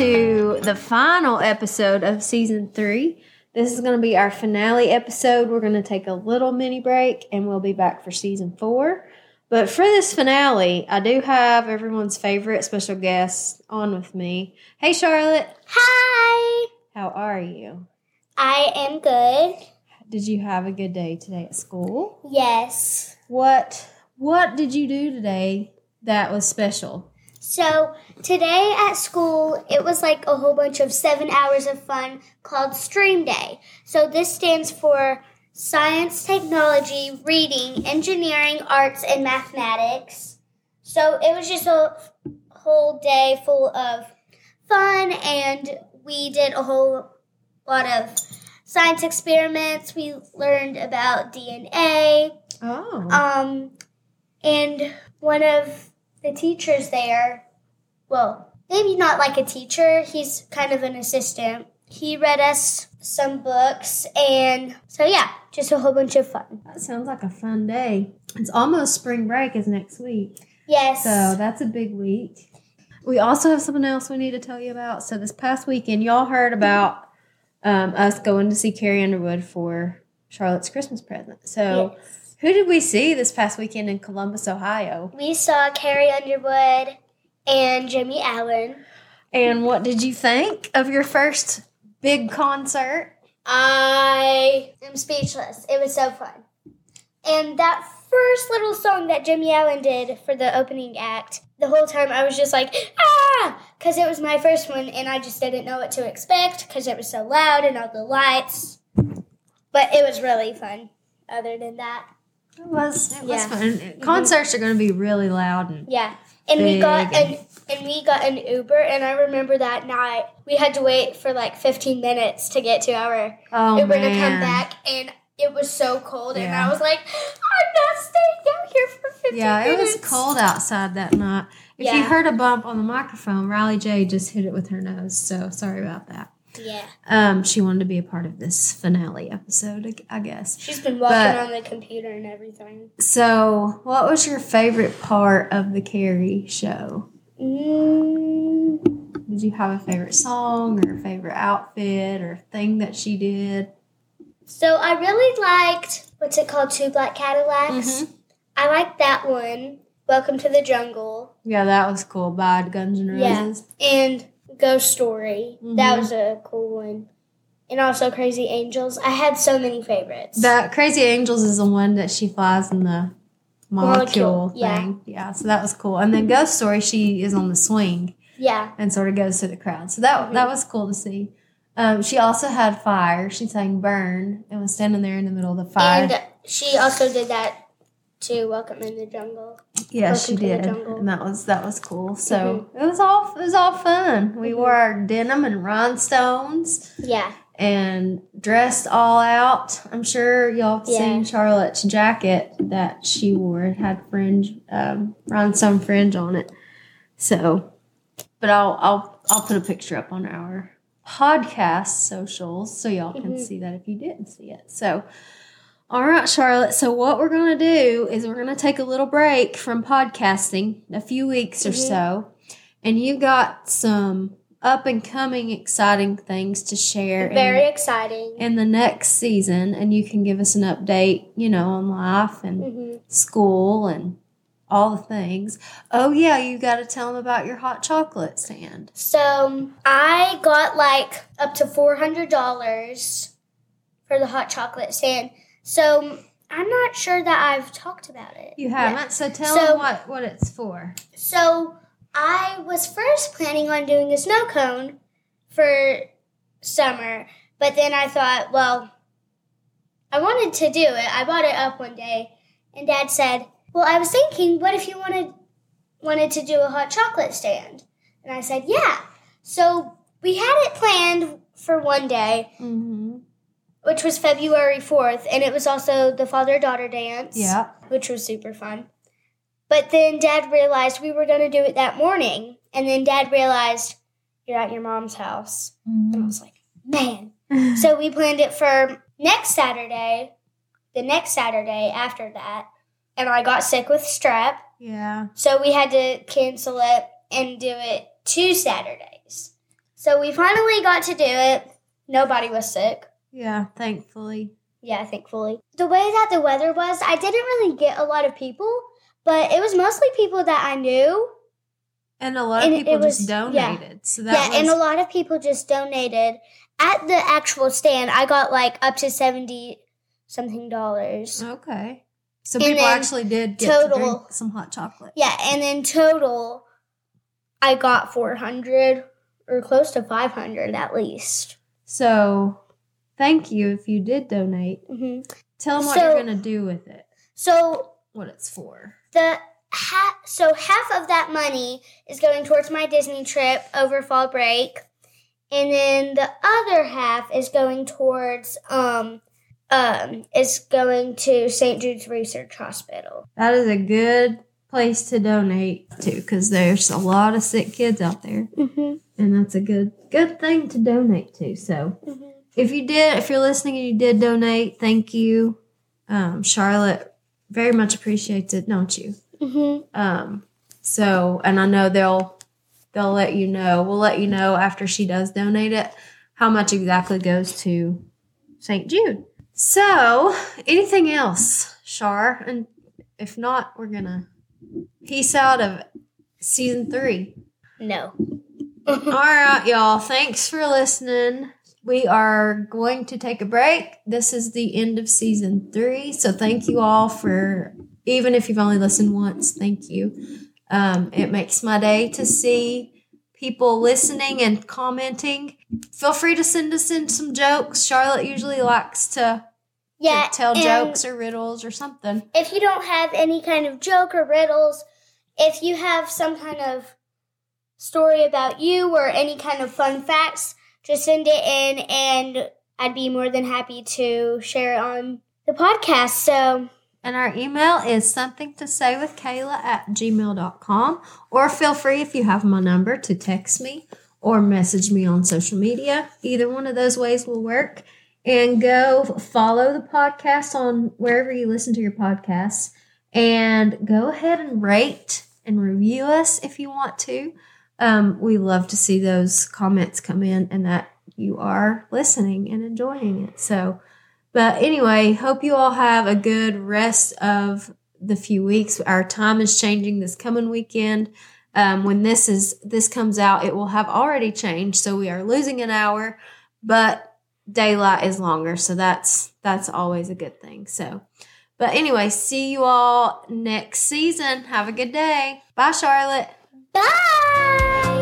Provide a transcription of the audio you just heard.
to the final episode of season three. This is going to be our finale episode. We're going to take a little mini break and we'll be back for season four. But for this finale, I do have everyone's favorite special guest on with me. Hey, Charlotte. Hi. How are you? I am good. Did you have a good day today at school? Yes. What What did you do today that was special? So today at school, it was like a whole bunch of seven hours of fun called Stream Day. So this stands for science, technology, reading, engineering, arts, and mathematics. So it was just a whole day full of fun, and we did a whole lot of science experiments. We learned about DNA. Oh. Um, and one of the teachers there, well, maybe not like a teacher, he's kind of an assistant. He read us some books, and so yeah, just a whole bunch of fun. that sounds like a fun day. It's almost spring break is next week. Yes. So that's a big week. We also have something else we need to tell you about. So this past weekend, y'all heard about um, us going to see Carrie Underwood for Charlotte's Christmas present. So Yes. Who did we see this past weekend in Columbus, Ohio? we saw Carrie Underwood and Jimmy Allen. And what did you think of your first big concert? I am speechless. It was so fun. And that first little song that Jimmy Allen did for the opening act, the whole time I was just like, ah! Because it was my first one and I just didn't know what to expect because it was so loud and all the lights. But it was really fun, other than that. It was it was Yeah. fun. Concerts are going to be really loud and Yeah. And we got Big an and we got an Uber and I remember that night we had to wait for like 15 minutes to get to our oh Uber man, to come back, and it was so cold, and I was like, I'm not staying out here for 15 Yeah, it was cold outside that night. If you heard a bump on the microphone, Riley J just hit it with her nose. So sorry about that. Yeah, Um, she wanted to be a part of this finale episode, I guess. she's been walking But- on the computer and everything. So, what was your favorite part of the Carrie show? Mm, Did you have a favorite song or a favorite outfit or thing that she did? so I really liked what's it called? Two Black Cadillacs. Mhm. I liked that one. Welcome to the Jungle Yeah, that was cool. By Guns N' Yeah. And Ghost Story. That Mhm. was a cool one. And also Crazy Angels. I had so many favorites. That Crazy Angels is the one that she flies in the molecule, Molecule, thing. Yeah, so that was cool. And then Ghost Story, she is on the swing yeah. and sort of goes to the crowd. So that that was cool to see. Um, she also had fire. She sang "Burn" and was standing there in the middle of the fire. And she also did that to Welcome in the Jungle. yes, she Welcome did, and that was that was cool. So it was all it was all fun. We Mhm. wore our denim and rhinestones Yeah. and dressed all out. I'm sure y'all have Yeah. seen Charlotte's jacket that she wore. It had fringe, um, rhinestone fringe on it. So, but I'll I'll I'll put a picture up on our podcast socials so y'all can Mhm. see that if you didn't see it. So. All right, Charlotte. So, what we're going to do is we're going to take a little break from podcasting, a few weeks or Mhm. so. And you got some up and coming exciting things to share in- Very exciting. in the next season. And you can give us an update, you know, on life and hmm school and all the things. Oh, yeah, you got to tell them about your hot chocolate stand. So I got like up to four hundred dollars for the hot chocolate stand. So I'm not sure that I've talked about it. You haven't? So, tell So- them what, what it's for. So I was first planning on doing a snow cone for summer, but then I thought, well, I wanted to do it. I bought it up one day, and Dad said, "Well, I was thinking, what if you wanted wanted to do a hot chocolate stand?" And I said, "Yeah." So we had it planned for one day, Mm-hmm. Which was February fourth, and it was also the father daughter dance Yeah. which was super fun. But then dad realized we were going to do it that morning. And then dad realized you're at your mom's house. And I mm-hmm. was like, man. So we planned it for next Saturday, the next Saturday after that. And I got sick with strep. yeah. So we had to cancel it and do it two Saturdays. So we finally got to do it. Nobody was sick. Yeah, thankfully. Yeah, thankfully. The way that the weather was, I didn't really get a lot of people, but it was mostly people that I knew. And a lot of And it people was- just yeah. donated. So that yeah, was and a lot of people just donated. At the actual stand, I got like up to 70 something dollars. okay. So And people actually did total- some hot chocolate. Yeah, and in total, I got 400 or close to 500 at least. So thank you if you did donate. hmm Tell them what So- you're gonna do with it. So What it's for. the ha- so half of that money is going towards my Disney trip over fall break, and then the other half is going towards um um is going to St. Jude's Research Hospital. That is a good place to donate to because there's a lot of sick kids out there, Mm-hmm. and that's a good good thing to donate to. So Mm-hmm. If you did, if you're listening and you did donate, thank you. Um, Charlotte very much appreciates it, don't you? Mm-hmm. Um, so, and I know they'll they'll let you know. We'll let you know after she does donate it how much exactly goes to St. Jude. So, anything else, Shar? And if not, we're gonna peace out of season three. No. All right, y'all. Thanks for listening. We are going to take a break. This is the end of season three. So thank you all for, even if you've only listened once, thank you. Um, it makes my day to see people listening and commenting. Feel free to send us in some jokes. Charlotte usually likes to, Yeah. tell jokes or riddles or something. If you don't have any kind of joke or riddles, if you have some kind of story about you or any kind of fun facts, just send it in and I'd be more than happy to share it on the podcast. So, And our email is something to say with Kayla at gmail.com. Or feel free, if you have my number, to text me or message me on social media. Either one of those ways will work. And go follow the podcast on wherever you listen to your podcasts. And go ahead and rate and review us if you want to. Um, we love to see those comments come in and that you are listening and enjoying it. So, but anyway, hope you all have a good rest of the few weeks. Our time is changing this coming weekend. Um, when this is this comes out, it will have already changed. So we are losing an hour, but daylight is longer. So that's that's always a good thing. So, but anyway, see you all next season. Have a good day. Bye, Charlotte. Bye!